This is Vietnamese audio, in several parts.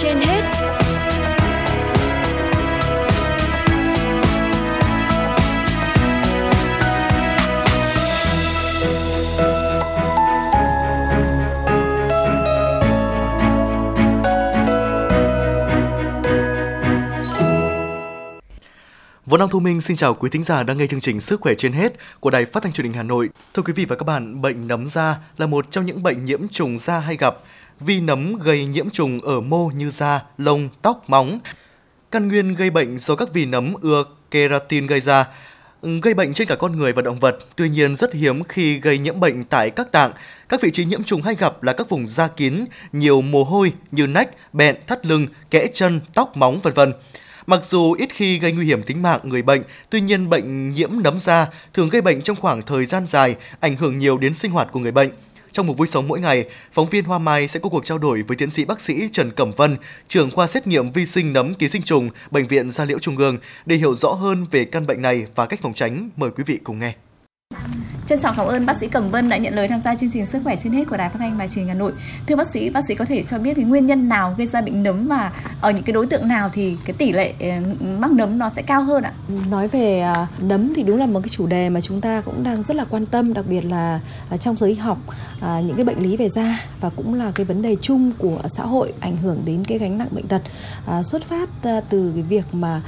trên hết Võ Nam Thu Minh xin chào quý thính giả đang nghe chương trình Sức khỏe trên hết của Đài Phát thanh Truyền hình Hà Nội. Thưa quý vị và các bạn, bệnh nấm da là một trong những bệnh nhiễm trùng da hay gặp. Vi nấm gây nhiễm trùng ở mô như da, lông, tóc, móng. Căn nguyên gây bệnh do các vi nấm ưa keratin gây ra, gây bệnh trên cả con người và động vật. Tuy nhiên rất hiếm khi gây nhiễm bệnh tại các tạng. Các vị trí nhiễm trùng hay gặp là các vùng da kín, nhiều mồ hôi như nách, bẹn, thắt lưng, kẽ chân, tóc, móng vân vân. Mặc dù ít khi gây nguy hiểm tính mạng người bệnh, tuy nhiên bệnh nhiễm nấm da thường gây bệnh trong khoảng thời gian dài, ảnh hưởng nhiều đến sinh hoạt của người bệnh. Trong một vui sống mỗi ngày, phóng viên Hoa Mai sẽ có cuộc trao đổi với tiến sĩ bác sĩ Trần Cẩm Vân, trưởng khoa xét nghiệm vi sinh nấm ký sinh trùng, Bệnh viện Gia Liễu Trung ương để hiểu rõ hơn về căn bệnh này và cách phòng tránh. Mời quý vị cùng nghe. Trân trọng cảm ơn bác sĩ Cẩm Vân đã nhận lời tham gia chương trình Sức khỏe trên hết của Đài Phát thanh và Truyền hình Hà Nội. Thưa bác sĩ, bác sĩ có thể cho biết cái nguyên nhân nào gây ra bệnh nấm và ở những cái đối tượng nào thì cái tỷ lệ ờ, mắc nấm nó sẽ cao hơn ạ? Nói về à, nấm thì đúng là một cái chủ đề mà chúng ta cũng đang rất là quan tâm, đặc biệt là à, trong giới học à, những cái bệnh lý về da và cũng là cái vấn đề chung của xã hội ảnh hưởng đến cái gánh nặng bệnh tật xuất phát từ cái việc mà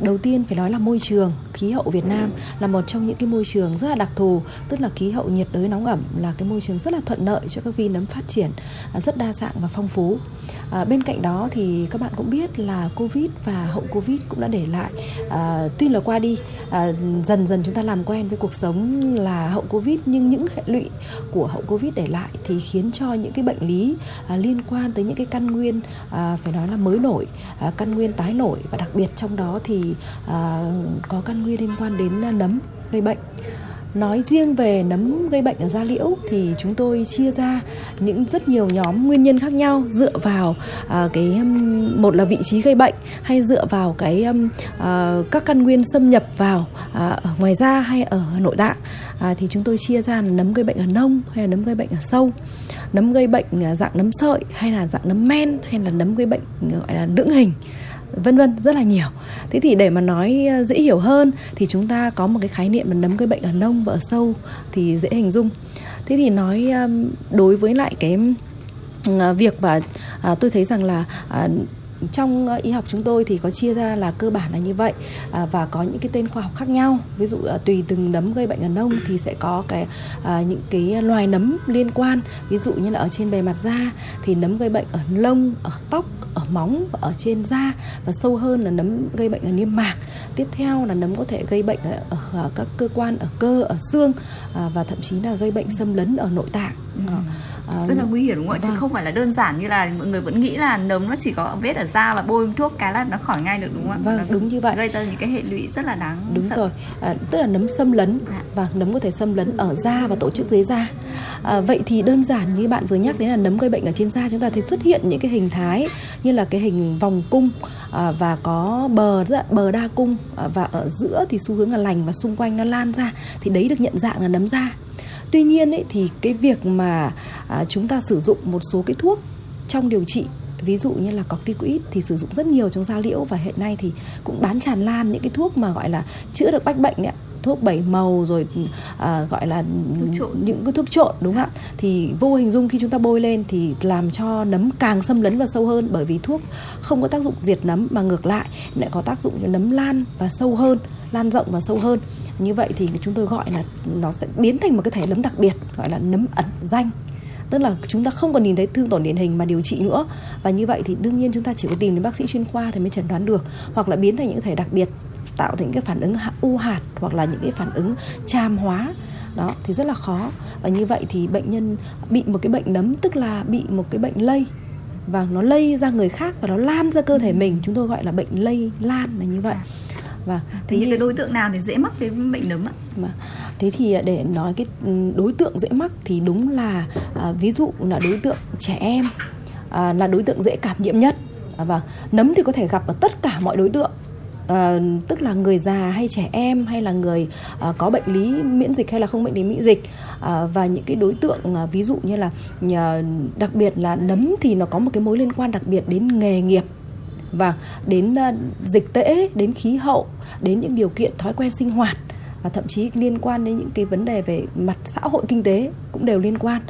đầu tiên phải nói là môi trường khí hậu Việt Nam là một trong những cái môi trường rất là đặc thù tức là khí hậu nhiệt đới nóng ẩm là cái môi trường rất là thuận lợi cho các vi nấm phát triển à, rất đa dạng và phong phú. À, bên cạnh đó thì các bạn cũng biết là covid và hậu covid cũng đã để lại à, tuy là qua đi à, dần dần chúng ta làm quen với cuộc sống là hậu covid nhưng những hệ lụy của hậu covid để lại thì khiến cho những cái bệnh lý à, liên quan tới những cái căn nguyên à, phải nói là mới nổi à, căn nguyên tái nổi và đặc biệt trong đó thì à, có căn nguyên liên quan đến à, nấm gây bệnh. Nói riêng về nấm gây bệnh ở da liễu thì chúng tôi chia ra những rất nhiều nhóm nguyên nhân khác nhau dựa vào à, cái um, một là vị trí gây bệnh hay dựa vào cái um, à, các căn nguyên xâm nhập vào à, ở ngoài da hay ở nội tạng. À, thì chúng tôi chia ra là nấm gây bệnh ở nông hay là nấm gây bệnh ở sâu nấm gây bệnh dạng nấm sợi hay là dạng nấm men hay là nấm gây bệnh gọi là lưỡng hình vân vân rất là nhiều. Thế thì để mà nói ờ, dễ hiểu hơn thì chúng ta có một cái khái niệm là nấm gây bệnh ở nông và ở sâu thì dễ hình dung. Thế thì nói đối với lại cái ờ, việc mà à, tôi thấy rằng là à, trong ờ, y học chúng tôi thì có chia ra là cơ bản là như vậy à, và có những cái tên khoa học khác nhau. Ví dụ à, tùy từng nấm gây bệnh ở nông thì sẽ có cái à, những cái loài nấm liên quan. Ví dụ như là ở trên bề mặt da thì nấm gây bệnh ở lông ở tóc ở móng và ở trên da và sâu hơn là nấm gây bệnh ở niêm mạc. Tiếp theo là nấm có thể gây bệnh ở, ở, các cơ quan ở cơ ở xương à, và thậm chí là gây bệnh xâm lấn ở nội tạng. Ừ. à, rất là nguy hiểm đúng không ạ vâng. chứ không phải là đơn giản như là mọi người vẫn nghĩ là nấm nó chỉ có vết ở da và bôi thuốc cái là nó khỏi ngay được đúng không ạ vâng nó đúng như vậy gây ra những cái hệ lụy rất là đáng đúng sợ. rồi à, tức là nấm xâm lấn dạ. và nấm có thể xâm lấn ở da và tổ chức dưới da à, vậy thì đơn giản như bạn vừa nhắc đến là nấm gây bệnh ở trên da chúng ta thấy xuất hiện những cái hình thái như là cái hình vòng cung à, và có bờ rất bờ đa cung à, và ở giữa thì xu hướng là lành và xung quanh nó lan ra thì đấy được nhận dạng là nấm da tuy nhiên ấy, thì cái việc mà à, chúng ta sử dụng một số cái thuốc trong điều trị ví dụ như là corticoid thì sử dụng rất nhiều trong da liễu và hiện nay thì cũng bán tràn lan những cái thuốc mà gọi là chữa được bách bệnh đấy thuốc bảy màu rồi à, gọi là những cái thuốc trộn đúng không ạ? Thì vô hình dung khi chúng ta bôi lên thì làm cho nấm càng xâm lấn và sâu hơn bởi vì thuốc không có tác dụng diệt nấm mà ngược lại lại có tác dụng cho nấm lan và sâu hơn lan rộng và sâu hơn như vậy thì chúng tôi gọi là nó sẽ biến thành một cái thể nấm đặc biệt, gọi là nấm ẩn danh. Tức là chúng ta không còn nhìn thấy thương tổn điển hình mà điều trị nữa. Và như vậy thì đương nhiên chúng ta chỉ có tìm đến bác sĩ chuyên khoa thì mới chẩn đoán được, hoặc là biến thành những thể đặc biệt, tạo thành cái phản ứng u hạt hoặc là những cái phản ứng tràm hóa. Đó, thì rất là khó. Và như vậy thì bệnh nhân bị một cái bệnh nấm, tức là bị một cái bệnh lây. Và nó lây ra người khác và nó lan ra cơ thể mình. Chúng tôi gọi là bệnh lây lan là như vậy. Dạ và thế những cái đối tượng nào thì dễ mắc cái bệnh nấm ạ? Mà thế thì để nói cái ừ, đối tượng dễ mắc thì đúng là à, ví dụ là đối tượng trẻ em à, là đối tượng dễ cảm nhiễm nhất. À, và nấm thì có thể gặp ở tất cả mọi đối tượng. À, tức là người già hay trẻ em hay là người à, có bệnh lý miễn dịch hay là không bệnh lý miễn dịch. À, và những cái đối tượng à, ví dụ như là à, đặc biệt là nấm thì nó có một cái mối liên quan đặc biệt đến nghề nghiệp và đến ờ, dịch tễ đến khí hậu đến những điều kiện thói quen sinh hoạt và thậm chí liên quan đến những cái vấn đề về mặt xã hội kinh tế cũng đều liên quan.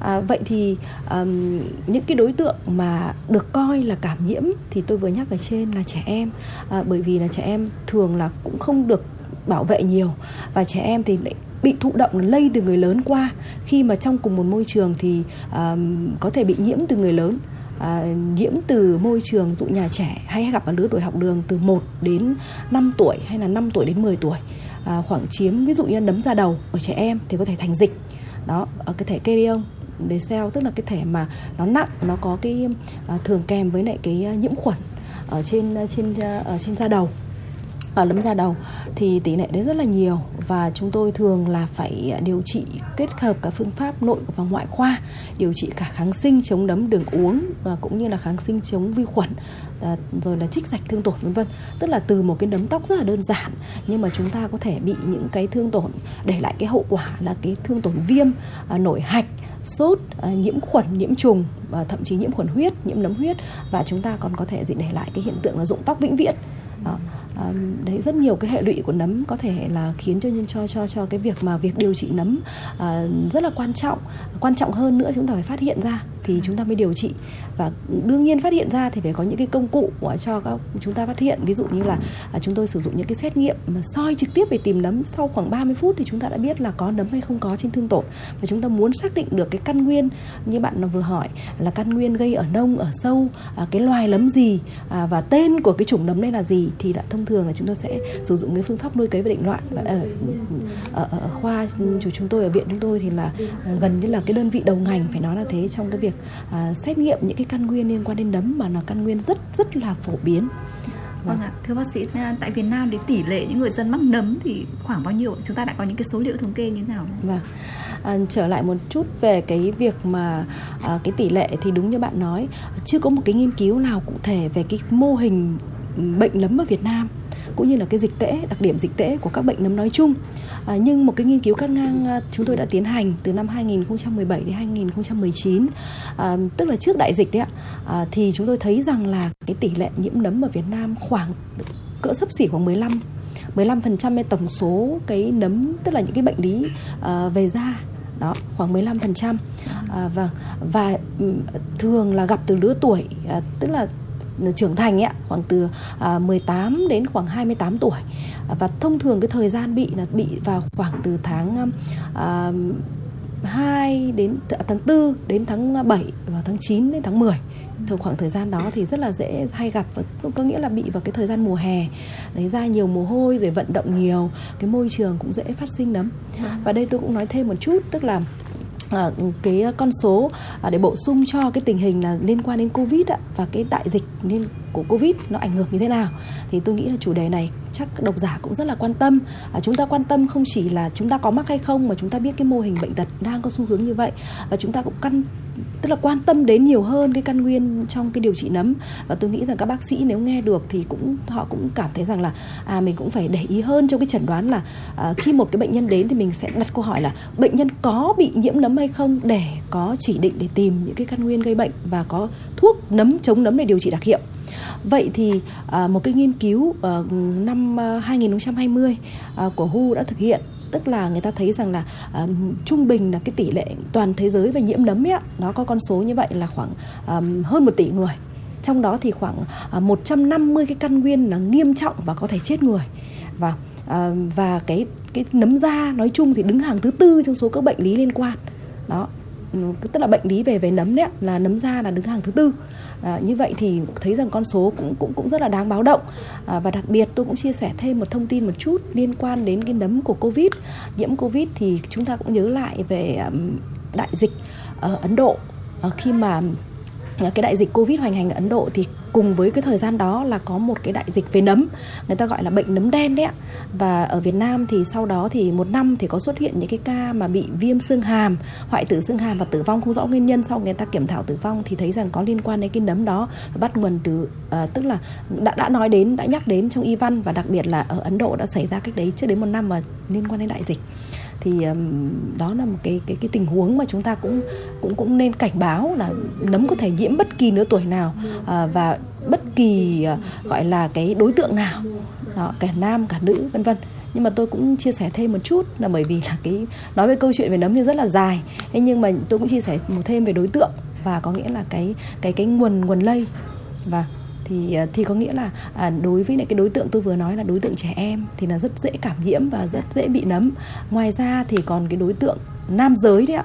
À, vậy thì um, những cái đối tượng mà được coi là cảm nhiễm thì tôi vừa nhắc ở trên là trẻ em. À, bởi vì là trẻ em thường là cũng không được bảo vệ nhiều và trẻ em thì lại bị thụ động lây từ người lớn qua. Khi mà trong cùng một môi trường thì um, có thể bị nhiễm từ người lớn à, nhiễm từ môi trường dụ nhà trẻ hay gặp ở lứa tuổi học đường từ 1 đến 5 tuổi hay là 5 tuổi đến 10 tuổi à, khoảng chiếm ví dụ như nấm da đầu ở trẻ em thì có thể thành dịch. Đó ở cái thể kerion đề cell tức là cái thể mà nó nặng nó có cái à, thường kèm với lại cái à, nhiễm khuẩn ở trên à, trên à, ở trên da đầu ở lâm da đầu thì tỷ lệ đấy rất là nhiều. Và chúng tôi thường là phải à, điều trị kết hợp cả phương pháp nội và ngoại khoa điều trị cả kháng sinh chống nấm đường uống và cũng như là kháng sinh chống vi khuẩn à, rồi là trích rạch thương tổn vân vân. Tức là từ một cái nấm tóc rất là đơn giản nhưng mà chúng ta có thể bị những cái thương tổn để lại cái hậu quả là cái thương tổn viêm à, nổi hạch sốt à, nhiễm khuẩn nhiễm trùng và thậm chí nhiễm khuẩn huyết nhiễm nấm huyết. Và chúng ta còn có thể gì để lại cái hiện tượng là rụng tóc vĩnh viễn. Đó đấy, rất nhiều cái hệ lụy của nấm có thể là khiến cho nhân, cho cho cho cái việc mà việc điều trị nấm ờ, rất là quan trọng. Quan trọng hơn nữa chúng ta phải phát hiện ra thì chúng ta mới điều trị. Và đương nhiên phát hiện ra thì phải có những cái công cụ cho các chúng ta phát hiện. Ví dụ như là à, chúng tôi sử dụng những cái xét nghiệm mà soi trực tiếp để tìm nấm sau khoảng 30 phút thì chúng ta đã biết là có nấm hay không có trên thương tổn. Và chúng ta muốn xác định được cái căn nguyên như bạn vừa hỏi là căn nguyên gây ở nông ở sâu à, cái loài nấm gì à, và tên của cái chủng nấm đây là gì thì đã thông thường là chúng tôi sẽ sử dụng cái phương pháp nuôi cấy và định loại ở, ờ, ở, ở khoa của chúng tôi ở viện chúng tôi thì là gần như là cái đơn vị đầu ngành phải nói là thế trong cái việc à, xét nghiệm những cái căn nguyên liên quan đến nấm mà nó căn nguyên rất rất là phổ biến Vâng ạ, thưa bác sĩ, à, tại Việt Nam thì tỷ lệ những người dân mắc nấm thì khoảng bao nhiêu? Chúng ta đã có những cái số liệu thống kê như thế nào? Vâng, à, trở lại một chút về cái việc mà à, cái tỷ lệ thì đúng như bạn nói, chưa có một cái nghiên cứu nào cụ thể về cái mô hình bệnh nấm ở Việt Nam cũng như là cái dịch tễ đặc điểm dịch tễ của các bệnh nấm nói chung à, nhưng một cái nghiên cứu cắt ngang à, chúng tôi đã tiến hành từ năm 2017 đến 2019 à, tức là trước đại dịch đấy ạ. À, thì chúng tôi thấy rằng là cái tỷ lệ nhiễm nấm ở Việt Nam khoảng cỡ sấp xỉ khoảng 15 15% tổng số cái nấm tức là những cái bệnh lý uh, về da đó khoảng 15% à, vâng, và và thường là gặp từ lứa tuổi à, tức là trưởng thành ấy, khoảng từ à, 18 đến khoảng 28 tuổi. Và thông thường cái thời gian bị là bị vào khoảng từ tháng à, 2 đến tháng 4 đến tháng 7 và tháng 9 đến tháng 10 trong khoảng thời gian đó thì rất là dễ hay gặp có nghĩa là bị vào cái thời gian mùa hè lấy ra nhiều mồ hôi rồi vận động nhiều cái môi trường cũng dễ phát sinh nấm và đây tôi cũng nói thêm một chút tức là À, À, cái con số à, để bổ sung cho cái tình hình là liên quan đến covid và cái đại dịch liên của covid nó ảnh hưởng như thế nào. Thì tôi nghĩ là chủ đề này chắc độc giả cũng rất là quan tâm. À, chúng ta quan tâm không chỉ là chúng ta có mắc hay không mà chúng ta biết cái mô hình bệnh tật đang có xu hướng như vậy. Và chúng ta cũng căn tức là quan tâm đến nhiều hơn cái căn nguyên trong cái điều trị nấm. Và tôi nghĩ rằng các bác sĩ nếu nghe được thì cũng họ cũng cảm thấy rằng là à mình cũng phải để ý hơn trong cái chẩn đoán là à, khi một cái bệnh nhân đến thì mình sẽ đặt câu hỏi là bệnh nhân có bị nhiễm nấm hay không để có chỉ định để tìm những cái căn nguyên gây bệnh và có thuốc nấm chống nấm để điều trị đặc hiệu. Vậy thì à, một cái nghiên cứu à, năm ờ, 2020 à, của WHO đã thực hiện. Tức là người ta thấy rằng là um, trung bình là cái tỷ lệ toàn thế giới về nhiễm nấm ấy, nó có con số như vậy là khoảng um, hơn một tỷ người. Trong đó thì khoảng à, uh, 150 cái căn nguyên là nghiêm trọng và có thể chết người. Và uh, và cái cái nấm da nói chung thì đứng hàng thứ tư trong số các bệnh lý liên quan. Đó tức là bệnh lý về về nấm đấy là nấm da là đứng hàng thứ tư. À, như vậy thì thấy rằng con số cũng cũng cũng rất là đáng báo động. À, và đặc biệt tôi cũng chia sẻ thêm một thông tin một chút liên quan đến cái nấm của covid. Nhiễm covid thì chúng ta cũng nhớ lại về um, đại dịch ở Ấn Độ. À, khi mà cái đại dịch covid hoành hành ở Ấn Độ thì cùng với cái thời gian đó là có một cái đại dịch về nấm người ta gọi là bệnh nấm đen đấy ạ. Và ở Việt Nam thì sau đó thì một năm thì có xuất hiện những cái ca mà bị viêm xương hàm hoại tử xương hàm và tử vong không rõ nguyên nhân. Sau người ta kiểm thảo tử vong thì thấy rằng có liên quan đến cái nấm đó và bắt nguồn từ uh, tức là đã đã nói đến đã nhắc đến trong y văn và đặc biệt là ở Ấn Độ đã xảy ra cách đấy chưa đến một năm mà liên quan đến đại dịch thì um, đó là một cái cái cái tình huống mà chúng ta cũng cũng cũng nên cảnh báo là nấm có thể nhiễm bất kỳ lứa tuổi nào à, và bất kỳ à, gọi là cái đối tượng nào đó, cả nam cả nữ vân vân. Nhưng mà tôi cũng chia sẻ thêm một chút là bởi vì là cái nói về câu chuyện về nấm thì rất là dài. Thế nhưng mà tôi cũng chia sẻ một thêm về đối tượng và có nghĩa là cái cái cái nguồn nguồn lây. Và thì à, thì có nghĩa là à, đối với lại cái đối tượng tôi vừa nói là đối tượng trẻ em thì là rất dễ cảm nhiễm và rất dễ bị nấm. Ngoài ra thì còn cái đối tượng nam giới đấy ạ.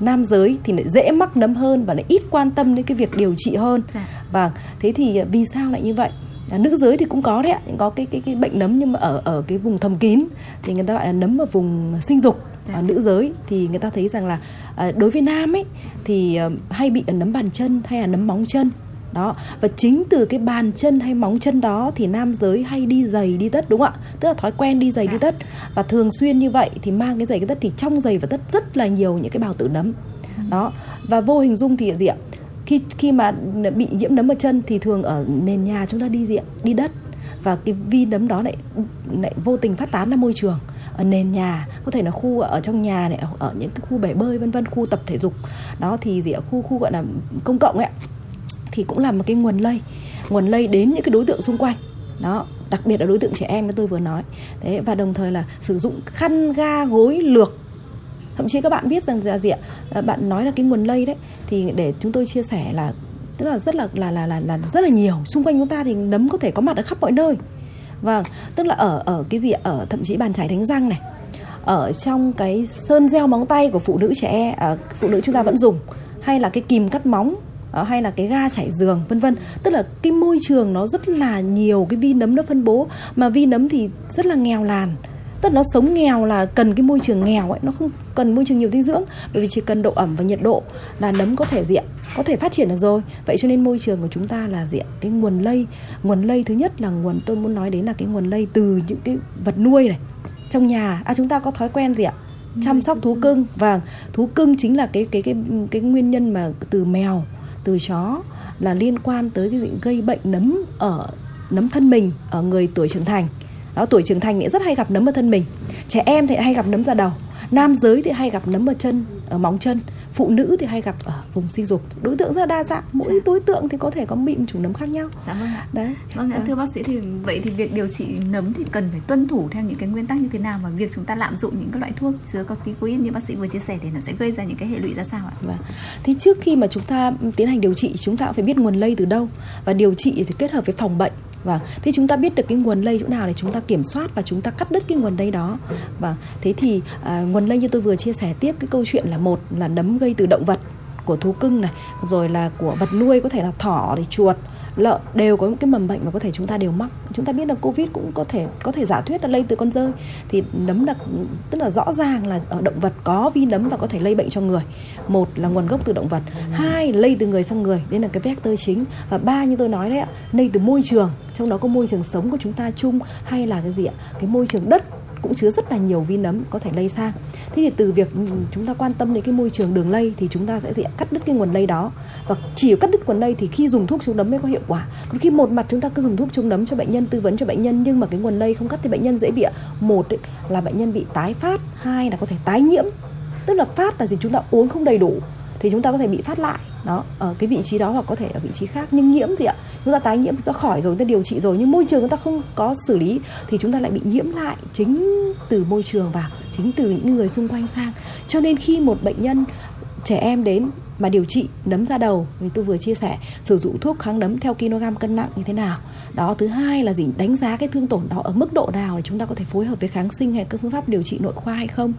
Nam giới thì lại dễ mắc nấm hơn và lại ít quan tâm đến cái việc điều trị hơn. Dạ. và thế thì à, vì sao lại như vậy? À, nữ giới thì cũng có đấy ạ có cái cái cái bệnh nấm nhưng mà ở ở cái vùng thầm kín thì người ta gọi là nấm ở vùng sinh dục. Dạ. à, nữ giới thì người ta thấy rằng là à, đối với nam ấy thì à, hay bị nấm bàn chân hay là nấm móng chân đó. Và chính từ cái bàn chân hay móng chân đó thì nam giới hay đi giày đi tất đúng không ạ? Tức là thói quen đi giày đi tất. Và thường xuyên như vậy thì mang cái giày cái tất thì trong giày và tất rất là nhiều những cái bào tử nấm. Đó. Và vô hình dung thì gì ạ? Khi khi mà bị nhiễm nấm ở chân thì thường ở nền nhà chúng ta đi gì ạ? Đi đất. Và cái vi nấm đó lại lại vô tình phát tán ra môi trường. Ở nền nhà có thể là khu ở trong nhà này ở, ở những cái khu bể bơi vân vân khu tập thể dục. Đó thì gì ạ? Khu khu gọi là công cộng ấy thì cũng là một cái nguồn lây nguồn lây đến những cái đối tượng xung quanh. Đó đặc biệt là đối tượng trẻ em như tôi vừa nói. Đấy và đồng thời là sử dụng khăn ga gối lược. Thậm chí các bạn biết rằng là gì ạ bạn nói là cái nguồn lây đấy thì để chúng tôi chia sẻ là tức là rất là là là là, là rất là nhiều. Xung quanh chúng ta thì nấm có thể có mặt ở khắp mọi nơi. Và tức là ở ở cái gì ở thậm chí bàn chải đánh răng này. Ở trong cái sơn gel móng tay của phụ nữ trẻ em à, phụ nữ chúng ta vẫn dùng. Hay là cái kìm cắt móng. Ờ, hay là cái ga chảy giường, vân vân. Tức là cái môi trường nó rất là nhiều cái vi nấm nó phân bố. Mà vi nấm thì rất là nghèo làn. Tức là nó sống nghèo là cần cái môi trường nghèo ấy, nó không cần môi trường nhiều dinh dưỡng. Bởi vì chỉ cần độ ẩm và nhiệt độ là nấm có thể diện, có thể phát triển được rồi. Vậy cho nên môi trường của chúng ta là diện cái nguồn lây. Nguồn lây thứ nhất là nguồn tôi muốn nói đến là cái nguồn lây từ những cái vật nuôi này, trong nhà. À chúng ta có thói quen gì ạ? Chăm sóc thú cưng. Và thú cưng chính là cái cái cái cái nguyên nhân mà từ mèo từ chó là liên quan tới cái gây bệnh nấm ở, nấm thân mình ở người tuổi trưởng thành. Đó, tuổi trưởng thành thì rất hay gặp nấm ở thân mình. Trẻ em thì hay gặp nấm ra đầu, nam giới thì hay gặp nấm ở chân, ở móng chân phụ nữ thì hay gặp ở vùng sinh dục. Đối tượng rất là đa dạng. Mỗi dạ. đối tượng thì có thể có một chủng nấm khác nhau. Dạ vâng ạ. Đấy. Vâng ạ à. thưa bác sĩ thì vậy thì việc điều trị nấm thì cần phải tuân thủ theo những cái nguyên tắc như thế nào và việc chúng ta lạm dụng những cái loại thuốc chứa corticoid như bác sĩ vừa chia sẻ thì nó sẽ gây ra những cái hệ lụy ra sao ạ? Vâng. thì trước khi mà chúng ta tiến hành điều trị chúng ta cũng phải biết nguồn lây từ đâu. Và điều trị thì kết hợp với phòng bệnh Vâng, thế chúng ta biết được cái nguồn lây chỗ nào để chúng ta kiểm soát và chúng ta cắt đứt cái nguồn lây đó. Vâng, thế thì à, nguồn lây như tôi vừa chia sẻ tiếp cái câu chuyện là một là nấm gây từ động vật của thú cưng này, rồi là của vật nuôi có thể là thỏ thì chuột lợn đều có cái mầm bệnh mà có thể chúng ta đều mắc. Chúng ta biết là covid cũng có thể có thể giả thuyết là lây từ con rơi. Thì nấm đặc tức là rõ ràng là ở động vật có vi nấm và có thể lây bệnh cho người. Một là nguồn gốc từ động vật. Hai lây từ người sang người. Đây là cái vector chính. Và ba như tôi nói đấy ạ, lây từ môi trường. Trong đó có môi trường sống của chúng ta chung hay là cái gì ạ? Cái môi trường đất cũng chứa rất là nhiều vi nấm có thể lây sang thế thì từ việc ừ, chúng ta quan tâm đến cái môi trường đường lây thì chúng ta sẽ gì cắt đứt cái nguồn lây đó. Và chỉ cắt đứt nguồn lây thì khi dùng thuốc chống nấm mới có hiệu quả. Còn khi một mặt chúng ta cứ dùng thuốc chống nấm cho bệnh nhân tư vấn cho bệnh nhân nhưng mà cái nguồn lây không cắt thì bệnh nhân dễ bị một ấy, là bệnh nhân bị tái phát hai là có thể tái nhiễm. Tức là phát là gì? Chúng ta uống không đầy đủ thì chúng ta có thể bị phát lại. Đó, ở cái vị trí đó hoặc có thể ở vị trí khác. Nhưng nhiễm gì ạ? Chúng ta tái nhiễm, chúng ta khỏi rồi, chúng ta điều trị rồi, nhưng môi trường chúng ta không có xử lý thì chúng ta lại bị nhiễm lại chính từ môi trường vào, chính từ những người xung quanh sang. Cho nên khi một bệnh nhân trẻ em đến mà điều trị, nấm da đầu. Thì tôi vừa chia sẻ, sử dụng thuốc kháng nấm theo kg cân nặng như thế nào. Đó, thứ hai là gì? Đánh giá cái thương tổn đó ở mức độ nào để chúng ta có thể phối hợp với kháng sinh hay các phương pháp điều trị nội khoa hay không.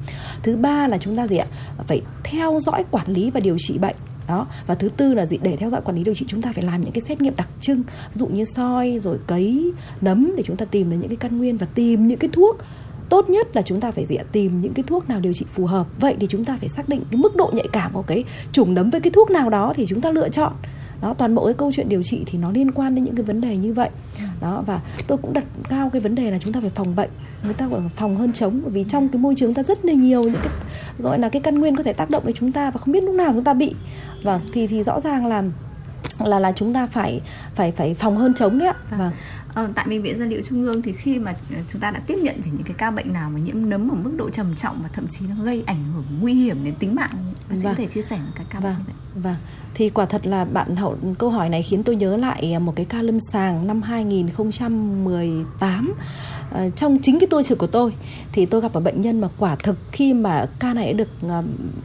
Thứ ba là chúng ta gì ạ? Phải theo dõi quản lý và điều trị bệnh. Đó, và thứ tư là gì? Để theo dõi quản lý điều trị, chúng ta phải làm những cái xét nghiệm đặc trưng. Ví dụ như soi, rồi cấy nấm để chúng ta tìm được những cái căn nguyên và tìm những cái thuốc tốt nhất là chúng ta phải tìm những cái thuốc nào điều trị phù hợp. Vậy thì chúng ta phải xác định cái mức độ nhạy cảm của cái chủng nấm với cái thuốc nào đó thì chúng ta lựa chọn. Đó toàn bộ cái câu chuyện điều trị thì nó liên quan đến những cái vấn đề như vậy. Đó và tôi cũng đặt cao cái vấn đề là chúng ta phải phòng bệnh. Người ta phải phòng hơn chống bởi vì trong cái môi trường ta rất là nhiều những cái gọi là cái căn nguyên có thể tác động đến chúng ta và không biết lúc nào chúng ta bị. Và thì thì rõ ràng là là là chúng ta phải phải phải phòng hơn chống đấy ạ. Và vâng. Ờ, tại bệnh viện gia liễu trung ương thì khi mà ờ, chúng ta đã tiếp nhận những cái ca bệnh nào mà nhiễm nấm ở mức độ trầm trọng và thậm chí nó gây ảnh hưởng nguy hiểm đến tính mạng bác sĩ vâng. có thể chia sẻ một cái ca vâng. bệnh như vậy vâng thì quả thật là bạn hậu câu hỏi này khiến tôi nhớ lại một cái ca lâm sàng năm 2018 à, trong chính cái tour trực của tôi thì tôi gặp một bệnh nhân mà quả thực khi mà ca này đã được uh,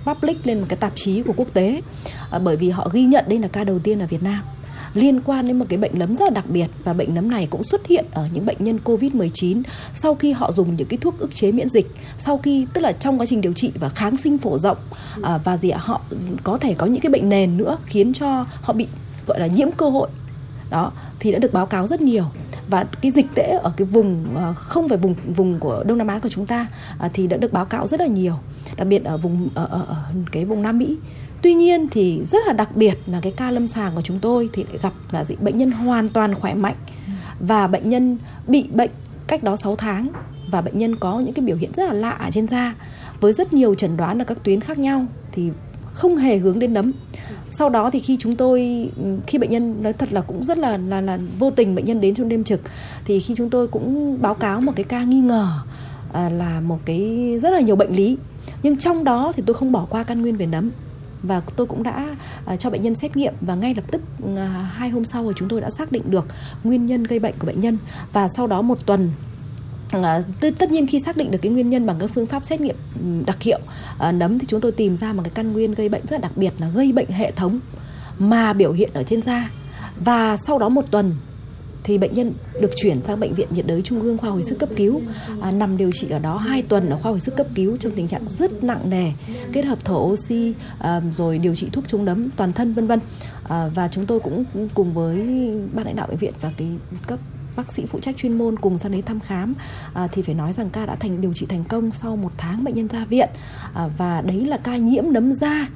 public lên một cái tạp chí của quốc tế uh, bởi vì họ ghi nhận đây là ca đầu tiên ở Việt Nam liên quan đến một cái bệnh nấm rất là đặc biệt và bệnh nấm này cũng xuất hiện ở những bệnh nhân Covid-19 sau khi họ dùng những cái thuốc ức chế miễn dịch, sau khi tức là trong quá trình điều trị và kháng sinh phổ rộng à, và gì ạ họ có thể có những cái bệnh nền nữa khiến cho họ bị gọi là nhiễm cơ hội. Đó thì đã được báo cáo rất nhiều. Và cái dịch tễ ở cái vùng à, không phải vùng vùng của Đông Nam Á của chúng ta à, thì đã được báo cáo rất là nhiều đặc biệt ở vùng ở, ở, ở cái vùng Nam Mỹ. Tuy nhiên thì rất là đặc biệt là cái ca lâm sàng của chúng tôi thì lại gặp là gì bệnh nhân hoàn toàn khỏe mạnh và bệnh nhân bị bệnh cách đó 6 tháng và bệnh nhân có những cái biểu hiện rất là lạ ở trên da với rất nhiều chẩn đoán ở các tuyến khác nhau thì không hề hướng đến nấm. Sau đó thì khi chúng tôi khi bệnh nhân nói thật là cũng rất là là là vô tình bệnh nhân đến trong đêm trực thì khi chúng tôi cũng báo cáo một cái ca nghi ngờ à, là một cái rất là nhiều bệnh lý. Nhưng trong đó thì tôi không bỏ qua căn nguyên về nấm và tôi cũng đã à, cho bệnh nhân xét nghiệm và ngay lập tức à, hai hôm sau thì chúng tôi đã xác định được nguyên nhân gây bệnh của bệnh nhân. Và sau đó một tuần À, tất nhiên khi xác định được cái nguyên nhân bằng các phương pháp xét nghiệm đặc hiệu à, nấm thì chúng tôi tìm ra một cái căn nguyên gây bệnh rất là đặc biệt là gây bệnh hệ thống mà biểu hiện ở trên da. Và sau đó một tuần thì bệnh nhân được chuyển sang bệnh viện nhiệt đới trung ương khoa hồi sức cấp cứu. À, nằm điều trị ở đó 2 tuần ở khoa hồi sức cấp cứu trong tình trạng rất nặng nề kết hợp thở oxy à, rồi điều trị thuốc chống nấm toàn thân vân vân. À, và chúng tôi cũng cùng với ban lãnh đạo bệnh viện và cái các bác sĩ phụ trách chuyên môn cùng sang đến thăm khám. À, thì phải nói rằng ca đã thành điều trị thành công sau một tháng bệnh nhân ra viện. À, và đấy là ca nhiễm nấm da.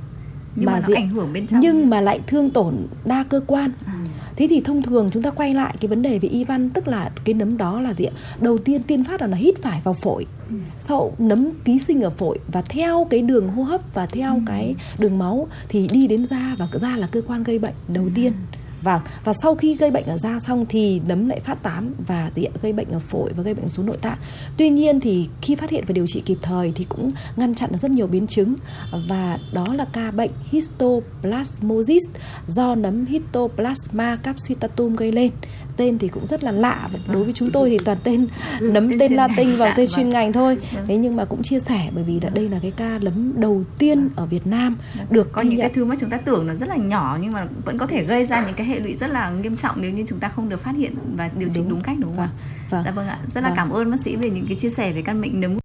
Nhưng mà, mà nó ảnh hưởng bên trong nhưng mà lại thương tổn đa cơ quan. À thế thì thông thường chúng ta quay lại cái vấn đề về y văn tức là cái nấm đó là gì ạ đầu tiên tiên phát là nó hít phải vào phổi ừ. sau nấm ký sinh ở phổi và theo cái đường hô hấp và theo ừ. cái đường máu thì đi đến da và da là cơ quan gây bệnh đầu ừ. tiên Vâng, và sau khi gây bệnh ở da xong thì nấm lại phát tán và gì ạ, gây bệnh ở phổi và gây bệnh xuống nội tạng. Tuy nhiên thì khi phát hiện và điều trị kịp thời thì cũng ngăn chặn được rất nhiều biến chứng. Và đó là ca bệnh histoplasmosis do nấm Histoplasma capsulatum gây lên tên thì cũng rất là lạ và đối với chúng tôi thì toàn tên nấm tên Latin và dạ, tên chuyên vâng. ngành thôi vâng. thế nhưng mà cũng chia sẻ bởi vì là đây là cái ca nấm đầu tiên ở Việt Nam vâng. được có những nhận. cái thứ mà chúng ta tưởng là rất là nhỏ nhưng mà vẫn có thể gây ra những cái hệ lụy rất là nghiêm trọng nếu như chúng ta không được phát hiện và điều trị đúng, đúng cách đúng không ạ? Vâng. Dạ vâng ạ. Rất là vâng. cảm ơn bác sĩ về những cái chia sẻ về căn bệnh nấm